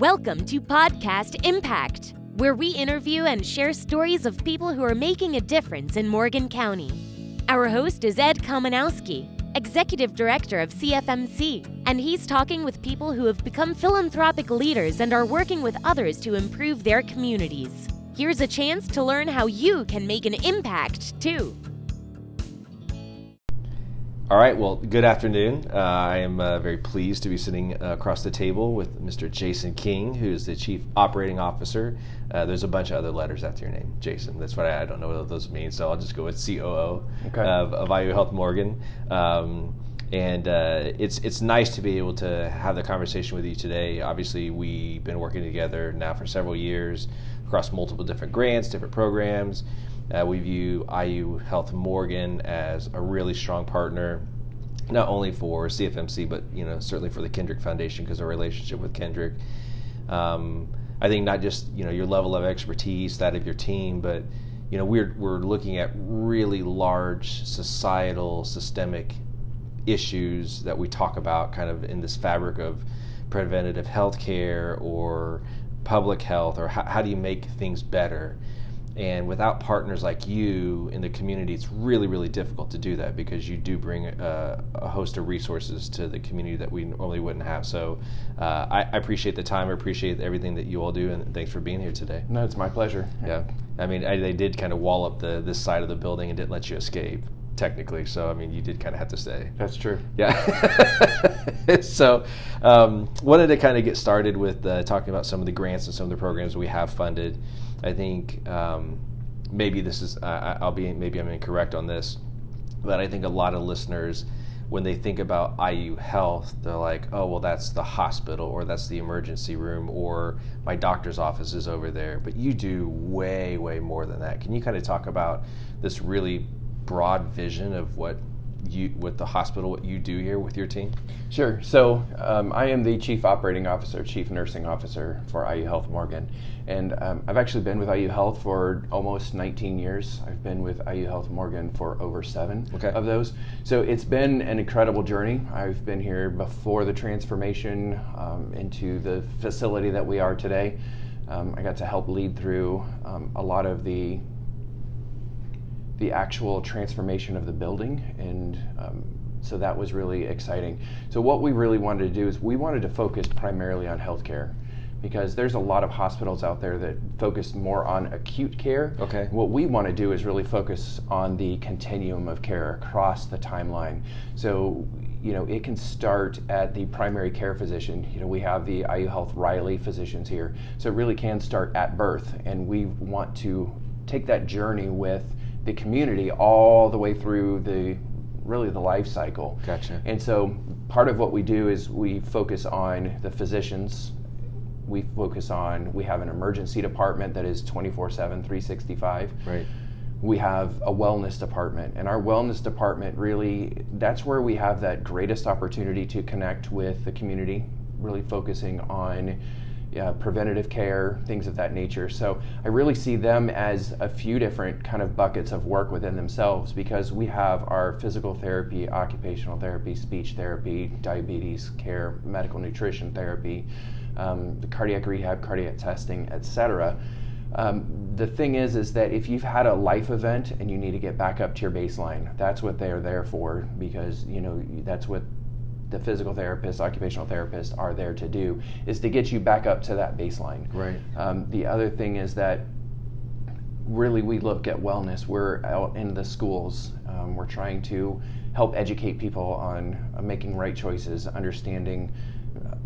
Welcome to Podcast Impact, where we interview and share stories of people who are making a difference in Morgan County. Our host is Ed Kamenowski, Executive Director of CFMC, and he's talking with people who have become philanthropic leaders and are working with others to improve their communities. Here's a chance to learn how you can make an impact too. All right, well, good afternoon. Uh, I am uh, very pleased to be sitting uh, across the table with Mr. Jason King, who is the Chief Operating Officer. Uh, there's a bunch of other letters after your name, Jason. That's what I, I, don't know what those mean, so I'll just go with COO okay. of, of IU Health Morgan. Um, and uh, it's it's nice to be able to have the conversation with you today. Obviously, we've been working together now for several years across multiple different grants, different programs. Uh, we view IU Health Morgan as a really strong partner, not only for CFMC, but you know certainly for the Kendrick Foundation because our relationship with Kendrick. Um, I think not just you know your level of expertise, that of your team, but you know we're we're looking at really large societal systemic issues that we talk about kind of in this fabric of preventative health care or public health or how, how do you make things better and without partners like you in the community, it's really, really difficult to do that because you do bring a, a host of resources to the community that we normally wouldn't have. So uh, I, I, appreciate the time. I appreciate everything that you all do, and thanks for being here today. No, it's my pleasure. Yeah, I mean, I, they did kind of wall up the this side of the building and didn't let you escape technically. So I mean, you did kind of have to stay. That's true. Yeah. so um, wanted to kind of get started with uh, talking about some of the grants and some of the programs we have funded. I think um, maybe this is uh, I'll be maybe I'm incorrect on this, but I think a lot of listeners when they think about IU Health, they're like, oh well, that's the hospital or that's the emergency room or my doctor's office is over there. But you do way way more than that. Can you kind of talk about this really broad vision of what you with the hospital what you do here with your team? Sure. So um, I am the chief operating officer, chief nursing officer for IU Health Morgan, and um, I've actually been with IU Health for almost 19 years. I've been with IU Health Morgan for over seven okay. of those. So it's been an incredible journey. I've been here before the transformation um, into the facility that we are today. Um, I got to help lead through um, a lot of the the actual transformation of the building and um, so that was really exciting so what we really wanted to do is we wanted to focus primarily on healthcare because there's a lot of hospitals out there that focus more on acute care. Okay. What we want to do is really focus on the continuum of care across the timeline. So, you know, it can start at the primary care physician. You know, we have the IU Health Riley physicians here. So it really can start at birth and we want to take that journey with the community all the way through the really the life cycle. Gotcha. And so part of what we do is we focus on the physicians. We focus on we have an emergency department that is 24/7 365. Right. We have a wellness department and our wellness department really that's where we have that greatest opportunity to connect with the community, really focusing on uh, preventative care, things of that nature. So I really see them as a few different kind of buckets of work within themselves because we have our physical therapy, occupational therapy, speech therapy, diabetes care, medical nutrition therapy, um, the cardiac rehab, cardiac testing, etc. Um, the thing is, is that if you've had a life event and you need to get back up to your baseline, that's what they are there for because you know that's what the physical therapist, occupational therapist are there to do is to get you back up to that baseline. Right. Um, the other thing is that really we look at wellness. We're out in the schools. Um, we're trying to help educate people on uh, making right choices, understanding uh,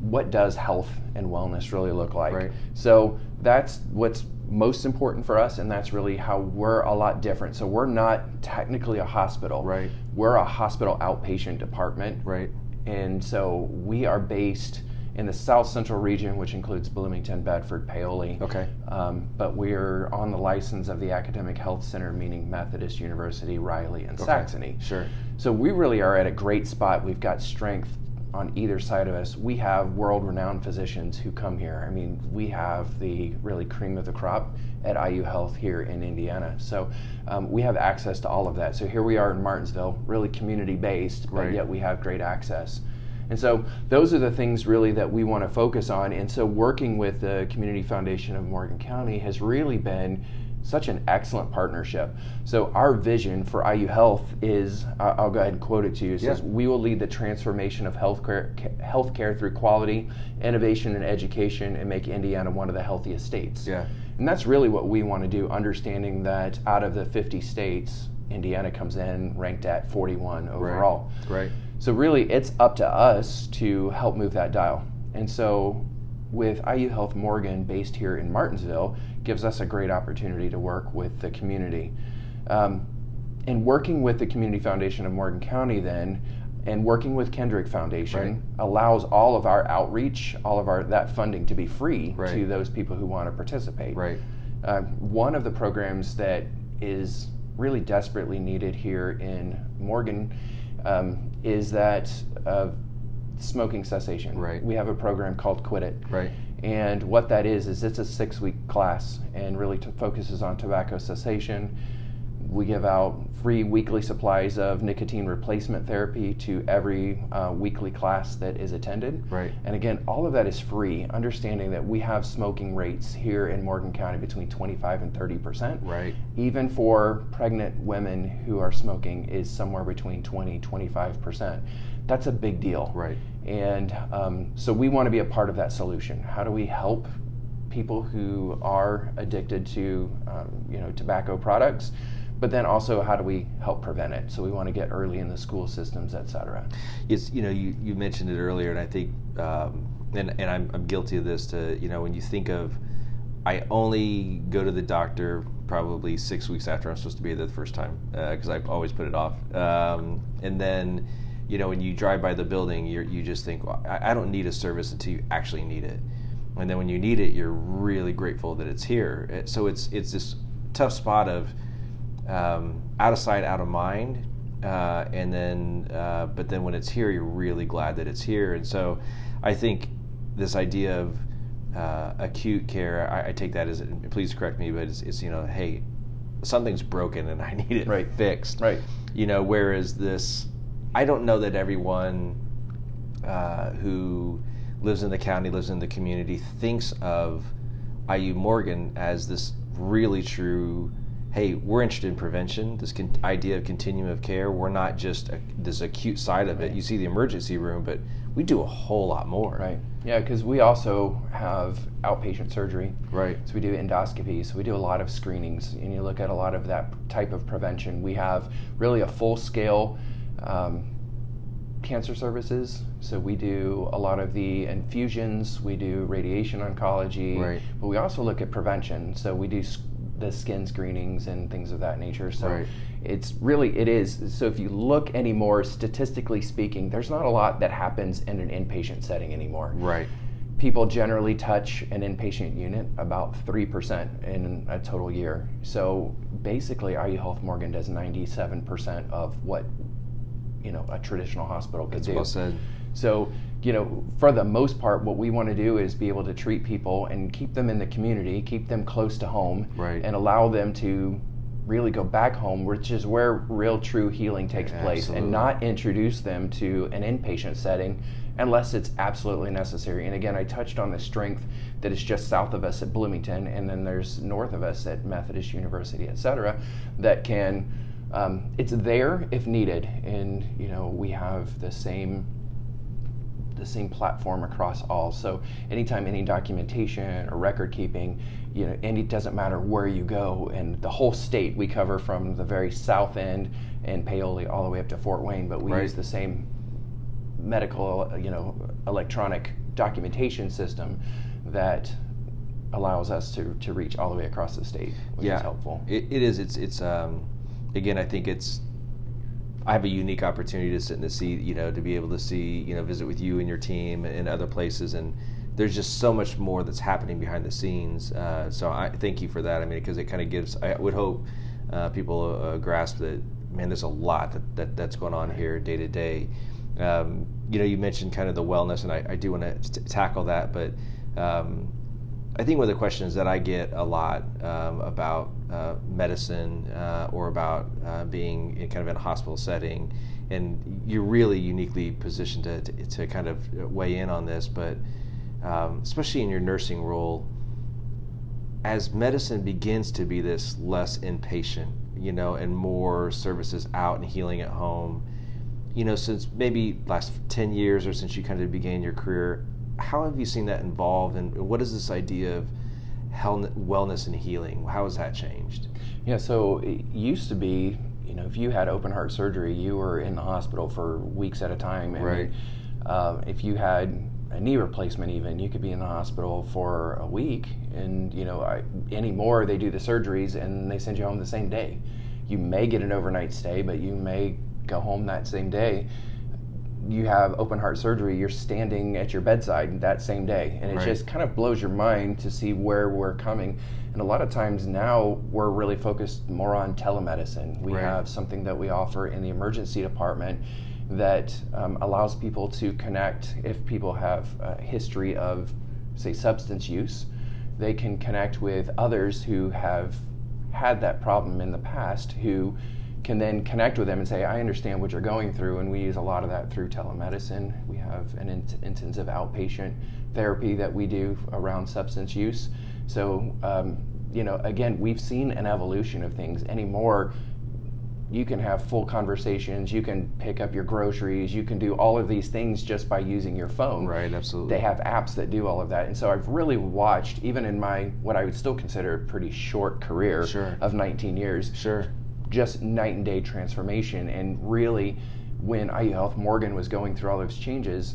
what does health and wellness really look like. Right. So that's what's most important for us and that's really how we're a lot different. So we're not technically a hospital. Right. We're a hospital outpatient department. Right. And so we are based in the south central region which includes bloomington bedford paoli. Okay. Um, but we're on the license of the academic health center meaning methodist university riley and okay. saxony. Sure. So we really are at a great spot. We've got strength on either side of us, we have world renowned physicians who come here. I mean, we have the really cream of the crop at IU Health here in Indiana. So um, we have access to all of that. So here we are in Martinsville, really community based, but right. yet we have great access. And so those are the things really that we want to focus on. And so working with the Community Foundation of Morgan County has really been such an excellent partnership. So our vision for IU Health is, I'll go ahead and quote it to you. It says, Yeah. "We will lead the transformation of healthcare, healthcare through quality, innovation, and education, and make Indiana one of the healthiest states." Yeah. And that's really what we want to do, understanding that out of the 50 states, Indiana comes in ranked at 41 overall. Right. So really, it's up to us to help move that dial. And so, with IU Health Morgan, based here in Martinsville, gives us a great opportunity to work with the community. Um, and working with the Community Foundation of Morgan County, then, and working with Kendrick Foundation Right. allows all of our outreach, all of our that funding to be free Right. to those people who want to participate. Right. Uh, one of the programs that is really desperately needed here in Morgan um, is that of smoking cessation. Right. We have a program called Quit It. Right. And what that is is it's a six-week class and really t- focuses on tobacco cessation. We give out free weekly supplies of nicotine replacement therapy to every uh, weekly class that is attended. Right. And again, all of that is free, understanding that we have smoking rates here in Morgan County between 25 and 30 percent. Right. Even for pregnant women who are smoking is somewhere between 20 25 percent. That's a big deal. Right. And um, so we want to be a part of that solution. How do we help people who are addicted to, um, you know, tobacco products? But then also, how do we help prevent it? So we want to get early in the school systems, et cetera. it's you know you, you mentioned it earlier and i think um, and, and I'm, I'm guilty of this to you know when you think of i only go to the doctor probably six weeks after i'm supposed to be there the first time because i've always put it off um, and then you know when you drive by the building you you just think well, I, I don't need a service until you actually need it and then when you need it you're really grateful that it's here Uh, so it's it's this tough spot of um, out of sight, out of mind. Uh, and then, uh, but then when it's here, you're really glad that it's here. And so, I think this idea of uh, acute care, I, I take that as, please correct me, but it's, it's you know, hey, something's broken and I need it Right. fixed. Right. You know, whereas this, I don't know that everyone uh, who lives in the county, lives in the community, thinks of IU Morgan as this really true. Hey, we're interested in prevention. This con- idea of continuum of care. We're not just a, this acute side of it. You see the emergency room, but we do a whole lot more. Right. Yeah, because we also have outpatient surgery. Right. So we do endoscopies. So we do a lot of screenings, and you look at a lot of that type of prevention. We have really a full scale um, cancer services. So we do a lot of the infusions. We do radiation oncology. Right. But we also look at prevention. So we do the skin screenings and things of that nature. So Right. it's really it is. So if you look anymore, statistically speaking, there's not a lot that happens in an inpatient setting anymore Right. people generally touch an inpatient unit about 3% in a total year. So basically, IU Health Morgan does 97% of what you know a traditional hospital could That's do. well said. So, you know, for the most part, what we want to do is be able to treat people and keep them in the community, keep them close to home, Right. and allow them to really go back home, which is where real true healing takes place, Absolutely. and not introduce them to an inpatient setting unless it's absolutely necessary. And again, I touched on the strength that is just south of us at Bloomington, and then there's north of us at Methodist University, et cetera, that can. Um, it's there if needed, and you know we have the same the same platform across all. So anytime any documentation or record keeping, you know, and it doesn't matter where you go, and the whole state we cover from the very south end and Paoli all the way up to Fort Wayne, but we Right. use the same medical, you know, electronic documentation system that allows us to, to reach all the way across the state, which yeah, is helpful. It, it is. It's it's um, again. I think it's. I have a unique opportunity to sit in the seat, you know, to be able to see, you know, visit with you and your team and other places, and there's just so much more that's happening behind the scenes. Uh, so I thank you for that. I mean, because it kind of gives. I would hope uh, people uh, grasp that. Man, there's a lot that, that that's going on here day to day. Um, you know, you mentioned kind of the wellness, and I, I do want to tackle that, but. Um, I think one of the questions that I get a lot um, about uh, medicine uh, or about uh, being in kind of in a hospital setting. And you're really uniquely positioned to, to, to kind of weigh in on this, but um, especially in your nursing role, as medicine begins to be this less inpatient, you know, and more services out and healing at home, you know, since maybe last 10 years or since you kind of began your career, how have you seen that involved and what is this idea of wellness and healing? How has that changed? Yeah, so it used to be, you know, if you had open heart surgery, you were in the hospital for weeks at a time. And right. Uh, if you had a knee replacement, even you could be in the hospital for a week. And you know, I, anymore they do the surgeries and they send you home the same day. You may get an overnight stay, but you may go home that same day you have open heart surgery, you're standing at your bedside that same day. And it right. just kind of blows your mind to see where we're coming. And a lot of times now we're really focused more on telemedicine. We right. have something that we offer in the emergency department that um, allows people to connect if people have a history of, say, substance use. They can connect with others who have had that problem in the past who can then connect with them and say, I understand what you're going through. And we use a lot of that through telemedicine. We have an int- intensive outpatient therapy that we do around substance use. So, um, you know, again, we've seen an evolution of things anymore. You can have full conversations. You can pick up your groceries. You can do all of these things just by using your phone. Right, absolutely. They have apps that do all of that. And so I've really watched, even in my, what I would still consider a pretty short career sure. of 19 years. Sure just night and day transformation. And really, when IU Health Morgan was going through all those changes,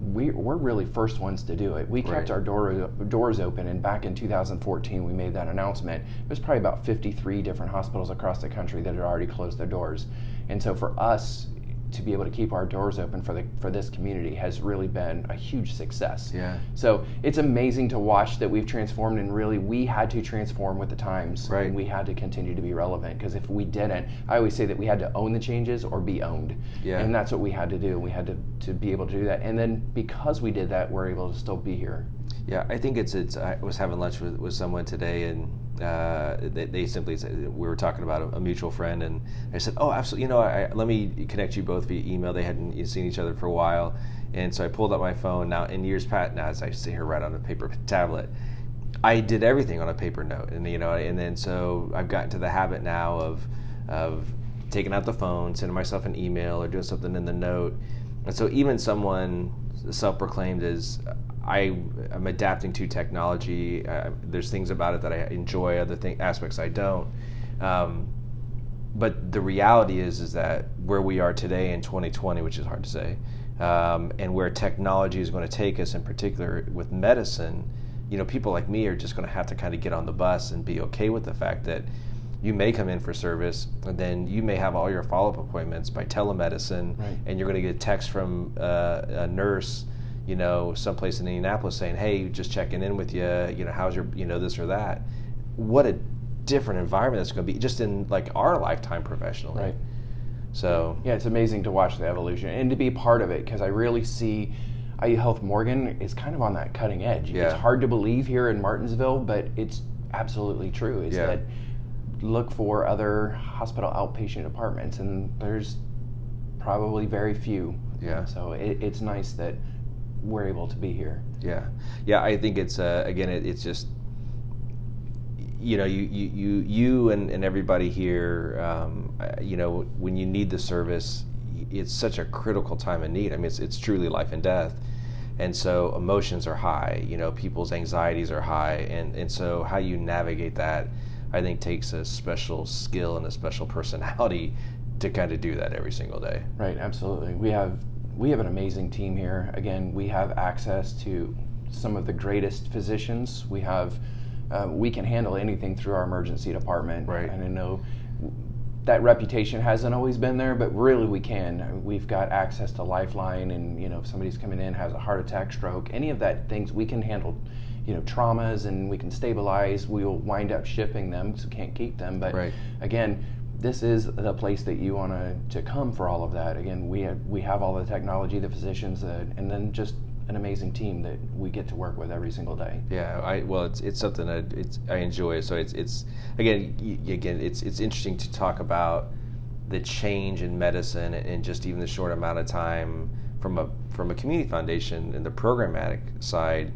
we, we're really first ones to do it. We kept right. our door, doors open, and back in 2014, we made that announcement. There's probably about 53 different hospitals across the country that had already closed their doors. And so for us, to be able to keep our doors open for the for this community has really been a huge success. Yeah. So it's amazing to watch that we've transformed and really we had to transform with the times. Right. And we had to continue to be relevant because if we didn't, I always say that we had to own the changes or be owned. Yeah. And that's what we had to do. We had to, to be able to do that. And then because we did that, we're able to still be here. Yeah, I think it's it's. I was having lunch with, with someone today, and uh, they, they, simply said we were talking about a, a, mutual friend, and I said, "Oh, absolutely. You know, I, let me connect you both via email. They hadn't seen each other for a while, and so I pulled up my phone. Now, in years past, now as I sit here right on a paper tablet, I did everything on a paper note, and you know, and then so I've gotten to the habit now of of taking out the phone, sending myself an email, or doing something in the note, and so even someone self-proclaimed as I am adapting to technology. Uh, there's things about it that I enjoy, other thing, aspects I don't. Um, but the reality is, is that where we are today in 2020, which is hard to say, um, and where technology is going to take us, in particular with medicine, you know, people like me are just going to have to kind of get on the bus and be okay with the fact that you may come in for service, and then you may have all your follow-up appointments by telemedicine, right. and you're going to get a text from uh, a nurse you know, someplace in Indianapolis saying, "Hey, just checking in with you. You know, how's your, you know, this or that." What a different environment that's going to be just in like our lifetime professionally. Right. So yeah, it's amazing to watch the evolution and to be part of it because I really see IU Health Morgan is kind of on that cutting edge. Yeah. It's hard to believe here in Martinsville, but it's absolutely true. Is yeah. that look for other hospital outpatient departments, and there's probably very few. Yeah. So it, it's nice that we're able to be here. Yeah, yeah. I think it's uh, again, it, it's just you know, you you you, you and, and everybody here, um, you know, when you need the service, it's such a critical time of need. I mean, it's it's truly life and death. And so emotions are high, you know, people's anxieties are high. And, and so how you navigate that, I think, takes a special skill and a special personality to kind of do that every single day. Right, absolutely. We have we have an amazing team here. Again, we have access to some of the greatest physicians. We have uh, we can handle anything through our emergency department. Right. And I know that reputation hasn't always been there, but really we can. We've got access to Lifeline, and you know if somebody's coming in has a heart attack, stroke, any of that things we can handle. You know traumas, and we can stabilize. We will wind up shipping them, so we can't keep them. But right. again, this is the place that you want to, to come for all of that. Again, we have, we have all the technology, the physicians, uh, and then just an amazing team that we get to work with every single day. Yeah, I well, it's it's something that it's I enjoy. So it's it's again again it's it's interesting to talk about the change in medicine in just even the short amount of time from a from a community foundation and the programmatic side,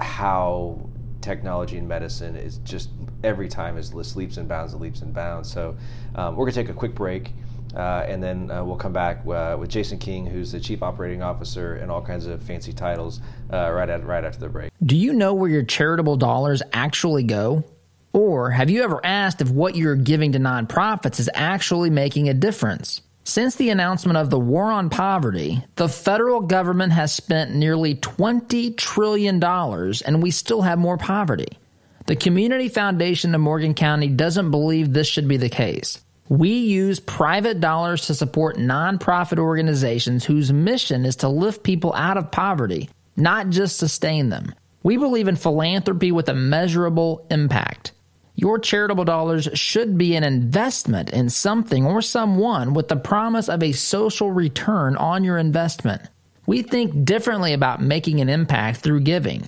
how technology and medicine is just every time is leaps and bounds and leaps and bounds. So um, we're gonna take a quick break. Uh, and then uh, we'll come back uh, with Jason King, who's the Chief Operating Officer and all kinds of fancy titles, uh, right, at, right after the break. Do you know where your charitable dollars actually go? Or have you ever asked if what you're giving to nonprofits is actually making a difference? Since the announcement of the war on poverty, the federal government has spent nearly $20 trillion and we still have more poverty. The Community Foundation of Morgan County doesn't believe this should be the case. We use private dollars to support nonprofit organizations whose mission is to lift people out of poverty, not just sustain them. We believe in philanthropy with a measurable impact. Your charitable dollars should be an investment in something or someone with the promise of a social return on your investment. We think differently about making an impact through giving.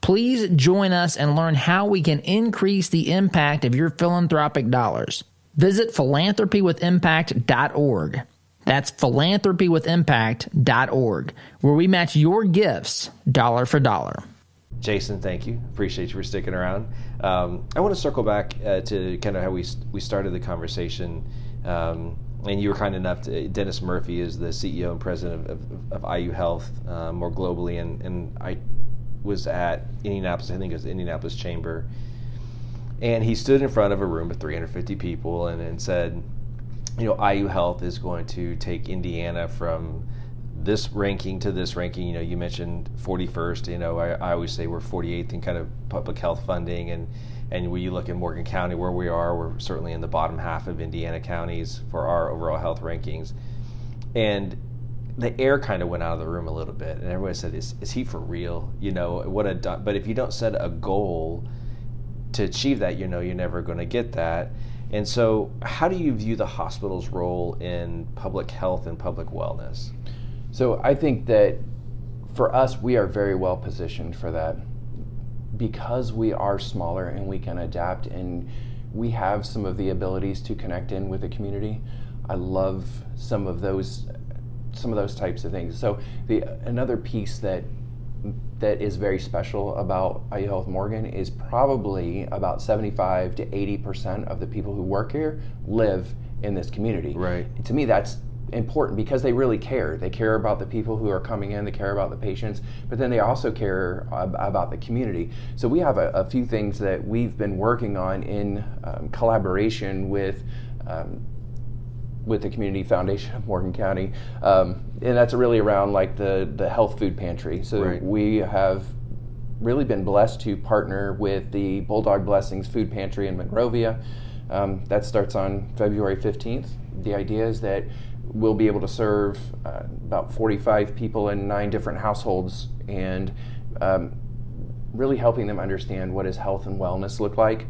Please join us and learn how we can increase the impact of your philanthropic dollars. Visit philanthropywithimpact.org. That's philanthropywithimpact.org, where we match your gifts dollar for dollar. Jason, thank you. Appreciate you for sticking around. Um, I want to circle back uh, to kind of how we we started the conversation. Um, and you were kind enough to. Dennis Murphy is the CEO and president of, of, of IU Health uh, more globally, and, and I was at Indianapolis. I think it was Indianapolis Chamber, and he stood in front of a room of 350 people and, and said, "You know, IU Health is going to take Indiana from." This ranking to this ranking, you know, you mentioned 41st. You know, I, I, always say we're 48th in kind of public health funding, and and when you look at Morgan County where we are, we're certainly in the bottom half of Indiana counties for our overall health rankings, and the air kind of went out of the room a little bit, and everybody said, "Is is he for real?" You know, what a but if you don't set a goal to achieve that, you know, you're never going to get that. And so, how do you view the hospital's role in public health and public wellness? So I think that for us, we are very well positioned for that because we are smaller and we can adapt and we have some of the abilities to connect in with the community. I love some of those some of those types of things. So the another piece that that is very special about IU Health Morgan is probably about 75 to 80 percent of the people who work here live in this community. Right. And to me, that's important because they really care. They care about the people who are coming in, they care about the patients, but then they also care ab- about the community. So we have a, a, few things that we've been working on in um, collaboration with. Um, with the Community Foundation of Morgan County, um, and that's really around like the the health food pantry. So right. we have really been blessed to partner with the Bulldog Blessings Food Pantry in Monrovia. Um, that starts on February 15th. The idea is that we'll be able to serve uh, about 45 people in nine different households and um, really helping them understand what does health and wellness look like.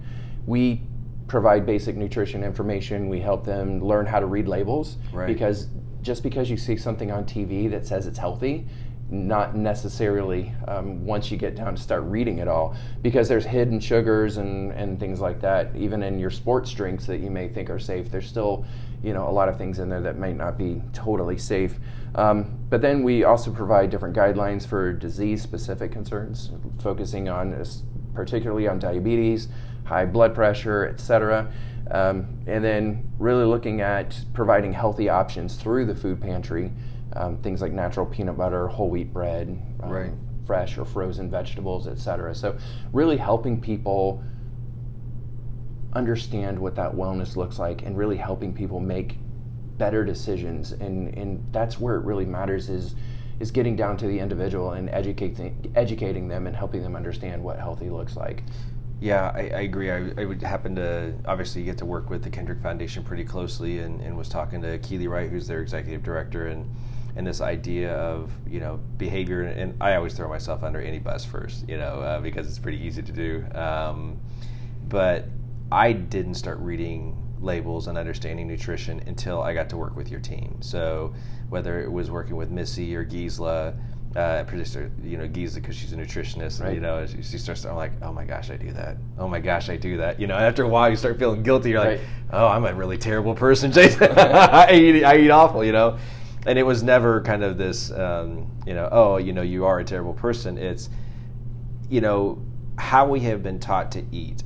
We provide basic nutrition information. We help them learn how to read labels right. because just because you see something on TV that says it's healthy not necessarily um, once you get down to start reading it all because there's hidden sugars and, and things like that even in your sports drinks that you may think are safe there's still you know a lot of things in there that might not be totally safe. Um, but then we also provide different guidelines for disease specific concerns focusing on particularly on diabetes high blood pressure etc um, and then really looking at providing healthy options through the food pantry um, things like natural peanut butter, whole wheat bread, um, right. fresh or frozen vegetables, etc. So, really helping people understand what that wellness looks like and really helping people make better decisions and, and that's where it really matters is is getting down to the individual and educating educating them and helping them understand what healthy looks like yeah, I, I agree. I, I, would happen to obviously get to work with the Kendrick Foundation pretty closely, and, and was talking to Keely Wright, who's their executive director, and and this idea of you know behavior and I always throw myself under any bus first you know uh, because it's pretty easy to do um, but I didn't start reading labels and understanding nutrition until I got to work with your team so whether it was working with Missy or Gisela uh, producer, you know, Giza, because she's a nutritionist, and Right. you know, she, she starts. I'm like, oh my gosh, I do that. Oh my gosh, I do that. You know, after a while, you start feeling guilty. You're like, Right. oh, I'm a really terrible person, Jason. I eat, I eat awful, you know. And it was never kind of this, um, you know, oh, you know, you are a terrible person. It's, you know, how we have been taught to eat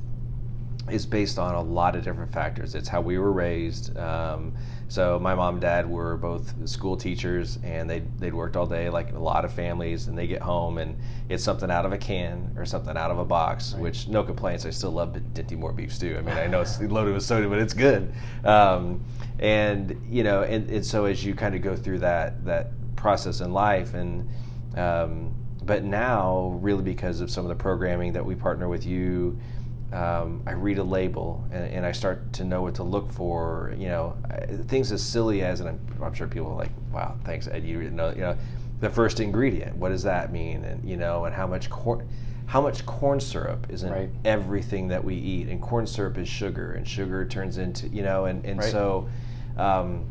is based on a lot of different factors. It's how we were raised. Um, so my mom and dad were both school teachers, and they they'd worked all day, like a lot of families. And they get home, and it's something out of a can or something out of a box. Which no complaints. I still love Dinty Moore beef stew. I mean, I know it's loaded with sodium, but it's good. Um, and you know, and, and so as you kind of go through that that process in life, and um, but now really because of some of the programming that we partner with you um, I read a label and, and I start to know what to look for. You know, I- things as silly as, and I'm, I'm sure people are like, "Wow, thanks, Ed. You know, you know, the first ingredient. What does that mean? And you know, and how much corn, how much corn syrup is in Right. everything that we eat, and corn syrup is sugar, and sugar turns into, you know, and and Right. so. Um,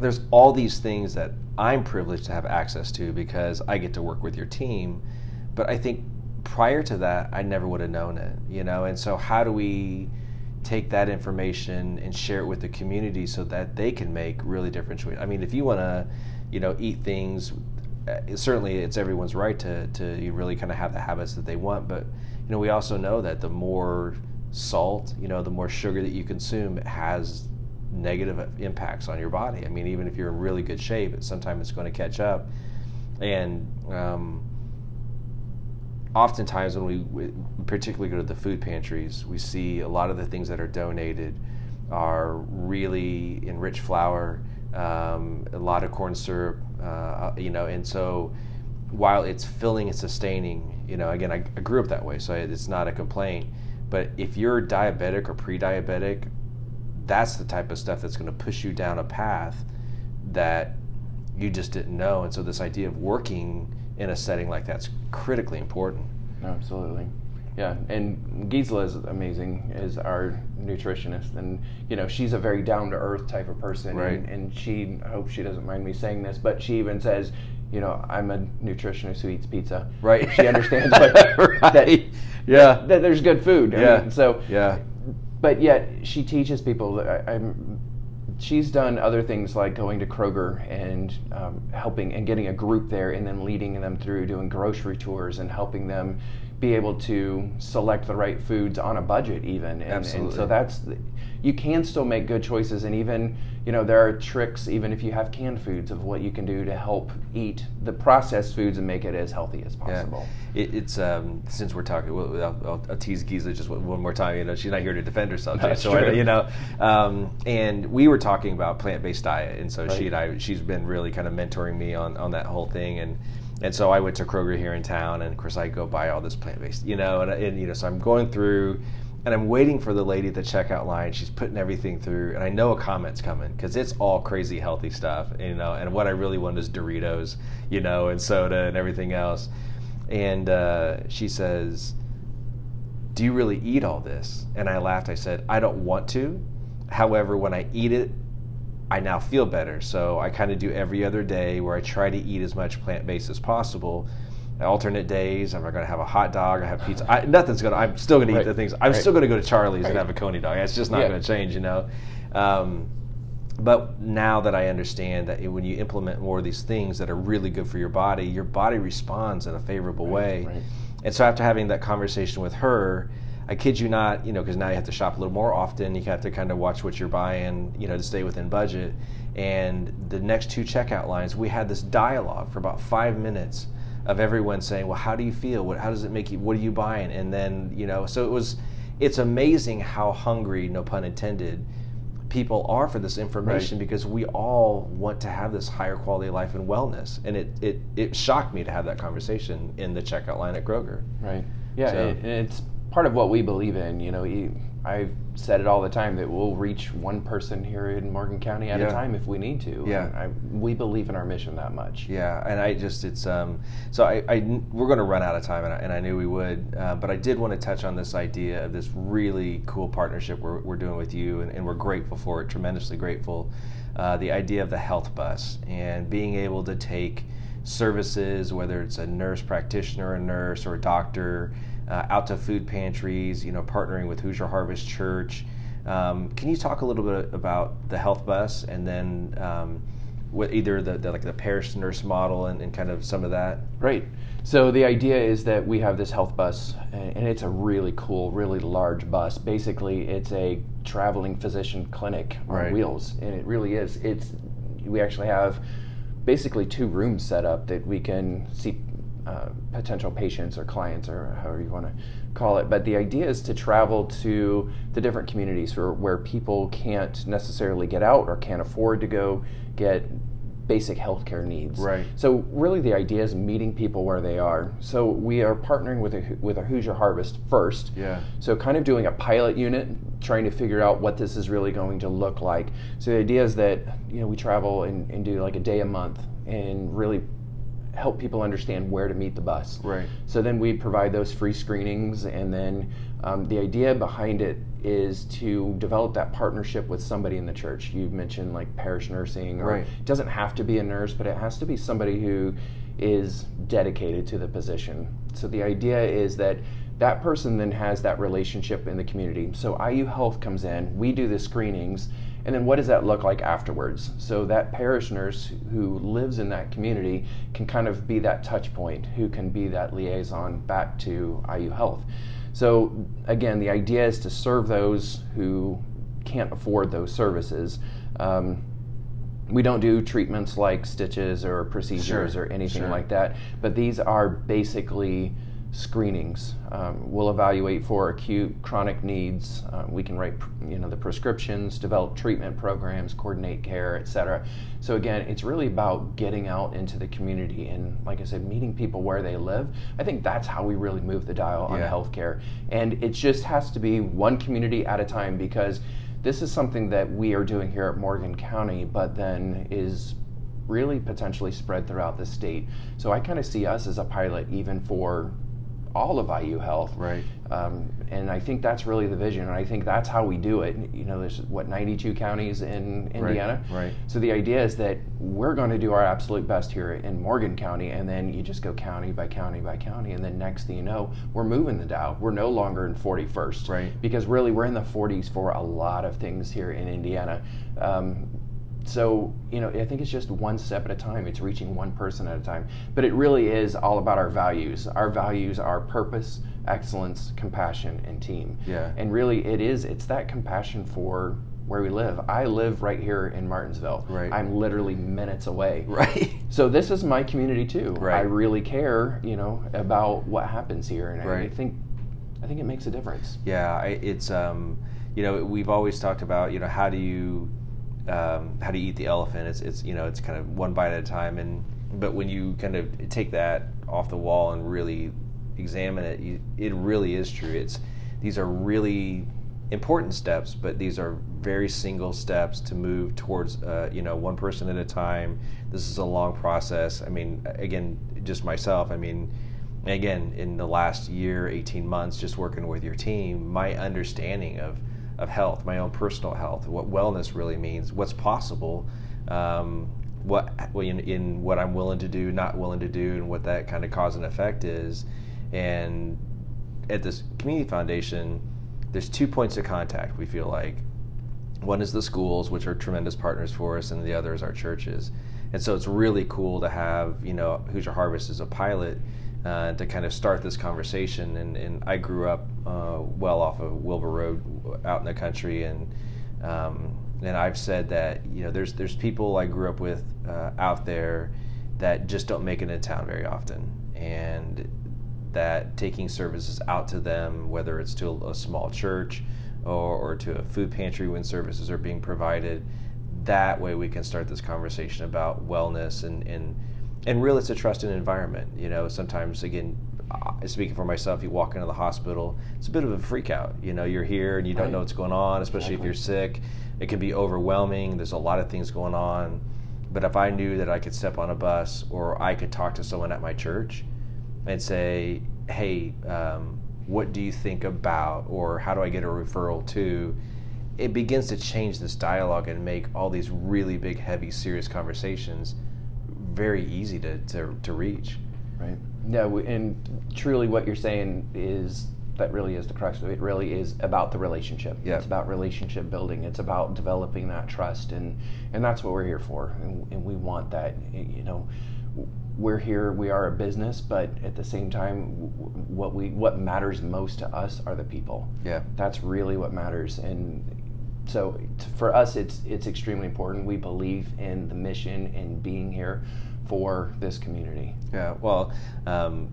there's all these things that I'm privileged to have access to because I get to work with your team. But I think prior to that, I never would have known it, you know. And so, how do we take that information and share it with the community so that they can make really different choices? I mean, if you want to, you know, eat things, uh, certainly it's everyone's right to to really kind of have the habits that they want. But you know, we also know that the more salt, you know, the more sugar that you consume has negative impacts on your body. I mean, even if you're in really good shape, sometimes it's going to catch up. And um, oftentimes, when we, we particularly go to the food pantries, we see a lot of the things that are donated are really enriched flour, um, a lot of corn syrup, uh, you know, and so while it's filling and sustaining, you know, again, I, I grew up that way, so it's not a complaint. But if you're diabetic or pre-diabetic, that's the type of stuff that's going to push you down a path that you just didn't know. And so this idea of working in a setting like that's critically important. Absolutely. Yeah, and Gisela is amazing as our nutritionist, and you know she's a very down to earth type of person, Right. and, and she I hope she doesn't mind me saying this, but she even says, you know, I'm a nutritionist who eats pizza. Right. She understands what, Right. that, Yeah. that there's good food. I Yeah. mean, so Yeah. but yet she teaches people that I, I'm she's done other things like going to kroger and um, helping and getting a group there and then leading them through doing grocery tours and helping them be able to select the right foods on a budget even. And, and so that's the- you can still make good choices. And even you know there are tricks even if you have canned foods of what you can do to help eat the processed foods and make it as healthy as possible. Yeah. It, it's um, since we're talking, well, I'll, I'll, I'll tease Giza just one, more time. You know, she's not here to defend herself. That's so I- you know, um, and we were talking about plant-based diet, and so she and I, she's been really kind of mentoring me on on that whole thing, and and so I went to Kroger here in town, and of course I go buy all this plant-based, you know, and, and you know, so I'm going through. And I'm waiting for the lady at the checkout line. She's putting everything through, and I know a comment's coming because it's all crazy healthy stuff, you know. And what I really want is Doritos, you know, and soda and everything else and uh, she says, "Do you really eat all this?" And I laughed. I said, "I don't want to. However, when I eat it, I now feel better. So I kind of do every other day where I try to eat as much plant-based as possible." Alternate days, I'm going to have a hot dog. I have pizza. I, nothing's going to. I'm still going to eat Right. the things. I'm Right. still going to go to Charlie's and have a coney dog. It's just not Yeah. going to change, you know. Um, but now that I understand that when you implement more of these things that are really good for your body, your body responds in a favorable way. right. And so after having that conversation with her, I kid you not, you know, because now you have to shop a little more often. You have to kind of watch what you're buying, you know, to stay within budget. And the next two checkout lines, we had this dialogue for about five minutes of everyone saying, "Well, how do you feel? What, how does it make you? What are you buying?" And then, you know, so it was. It's amazing how hungry, no pun intended, people are for this information because we all want to have this higher quality of life and wellness. And it, it, it shocked me to have that conversation in the checkout line at Kroger. Right. Yeah, So- it, it's part of what we believe in. You know, I've said it all the time that we'll reach one person here in Morgan County at Yeah. a time if we need to. Yeah. I, we believe in our mission that much. Yeah, and I just it's um so I, I we're going to run out of time, and I, and I knew we would, uh, but I did want to touch on this idea of this really cool partnership we're, we're doing with you, and, and we're grateful for it, tremendously grateful. Uh, the idea of the health bus and being able to take services, whether it's a nurse practitioner, a nurse, or a doctor, uh, out to food pantries, you know, partnering with Hoosier Harvest Church. Um, can you talk a little bit about the health bus and then um, with either the, the, like the parish nurse model and, and, kind of some of that? Right. So the idea is that we have this health bus, and it's a really cool, really large bus. Basically, it's a traveling physician clinic on right. wheels, and it really is. It's we actually have basically two rooms set up that we can see uh, potential patients or clients or however you want to call it. But the idea is to travel to the different communities where, where people can't necessarily get out or can't afford to go get basic healthcare needs. Right. So really, the idea is meeting people where they are. So we are partnering with a with a Hoosier Harvest first. Yeah. So kind of doing a pilot unit, trying to figure out what this is really going to look like. So the idea is that you know we travel and, and do like a day a month and really help people understand where to meet the bus. Right. So then we provide those free screenings, and then um, the idea behind it is to develop that partnership with somebody in the church. You mentioned like parish nursing, or right. it doesn't have to be a nurse, but it has to be somebody who is dedicated to the position. So the idea is that that person then has that relationship in the community. So IU Health comes in, we do the screenings and then what does that look like afterwards? So that parish nurse who lives in that community can kind of be that touch point, who can be that liaison back to IU Health. So again, the idea is to serve those who can't afford those services. Um, we don't do treatments like stitches or procedures sure, or anything sure. like that, but these are basically screenings. Um, we'll evaluate for acute, chronic needs. Um, we can write, you know, the prescriptions, develop treatment programs, coordinate care, etc. So again, it's really about getting out into the community and, like I said, meeting people where they live. I think that's how we really move the dial on yeah. healthcare, and it just has to be one community at a time because this is something that we are doing here at Morgan County, but then is really potentially spread throughout the state. So I kind of see us as a pilot even for all of IU Health. Right. Um, and I think that's really the vision, and I think that's how we do it. You know, there's what 92 counties in Indiana. Right. right. So the idea is that we're going to do our absolute best here in Morgan County, and then you just go county by county by county, and then next thing you know, we're moving the dial. We're no longer in 41st. Right. Because really, we're in the 40s for a lot of things here in Indiana. Um, so you know i think it's just one step at a time. It's reaching one person at a time. But it really is all about our values. Our values are purpose excellence compassion and team. Yeah. And really it is it's that compassion for where we live. I live right here in martinsville. Right. I'm literally minutes away. Right. So this is my community too. Right. I really care you know about what happens here. And right. I, I think i think it makes a difference. Yeah I, it's um you know we've always talked about you know how do you um, how do you eat the elephant? It's it's you know it's kind of one bite at a time, and but when you kind of take that off the wall and really examine it, you, it really is true. It's these are really important steps, but these are very single steps to move towards uh, you know one person at a time. This is a long process. I mean, again, just myself. I mean, again, in the last year, eighteen months, just working with your team, my understanding of of health, my own personal health, what wellness really means, what's possible, um, what in, in, what I'm willing to do, not willing to do, and what that kind of cause and effect is. And at this community foundation, there's two points of contact. We feel like one is the schools, which are tremendous partners for us, and the other is our churches. And so it's really cool to have you know Hoosier Harvest as a pilot uh, to kind of start this conversation. And, and I grew up uh, well off of Wilbur Road out in the country, and um, and I've said that you know there's there's people I grew up with uh, out there that just don't make it into town very often, and that taking services out to them, whether it's to a, a small church or, or to a food pantry when services are being provided, that way we can start this conversation about wellness and, and and really it's a trusted environment. You know sometimes again speaking for myself you walk into the hospital it's a bit of a freak out you know you're here and you don't right. know what's going on especially exactly. if you're sick it can be overwhelming there's a lot of things going on but if i knew that i could step on a bus or i could talk to someone at my church and say hey um, what do you think about or how do i get a referral to it begins to change this dialogue and make all these really big heavy serious conversations very easy to, to, to reach. Right. We, and truly what you're saying is that really is the crux of it. It really is about the relationship. Yeah. It's about relationship building. It's about developing that trust, and and that's what we're here for. And, and we want that. You know, we're here. We are a business, but at the same time, what we what matters most to us are the people. Yeah. That's really what matters, and so for us, it's it's extremely important. We believe in the mission and being here for this community. Yeah. Well. Um,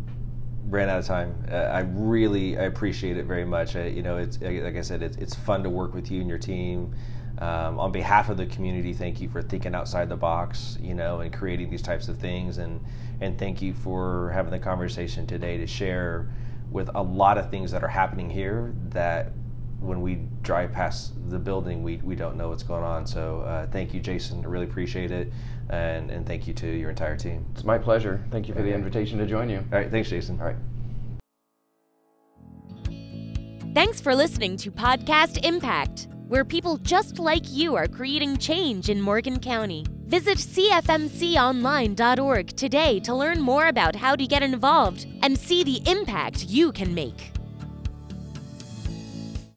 ran out of time. Uh, I really I appreciate it very much. I, you know, it's like I said, it's, it's fun to work with you and your team. Um, on behalf of the community, thank you for thinking outside the box, you know, and creating these types of things, and and thank you for having the conversation today to share with a lot of things that are happening here that when we drive past the building, we, we don't know what's going on. So uh, thank you, Jason. I really appreciate it. And, and thank you to your entire team. It's my pleasure. Thank you for the invitation to join you. All right. Thanks, Jason. All right. Thanks for listening to Podcast Impact, where people just like you are creating change in Morgan County. Visit CFMConline.org today to learn more about how to get involved and see the impact you can make.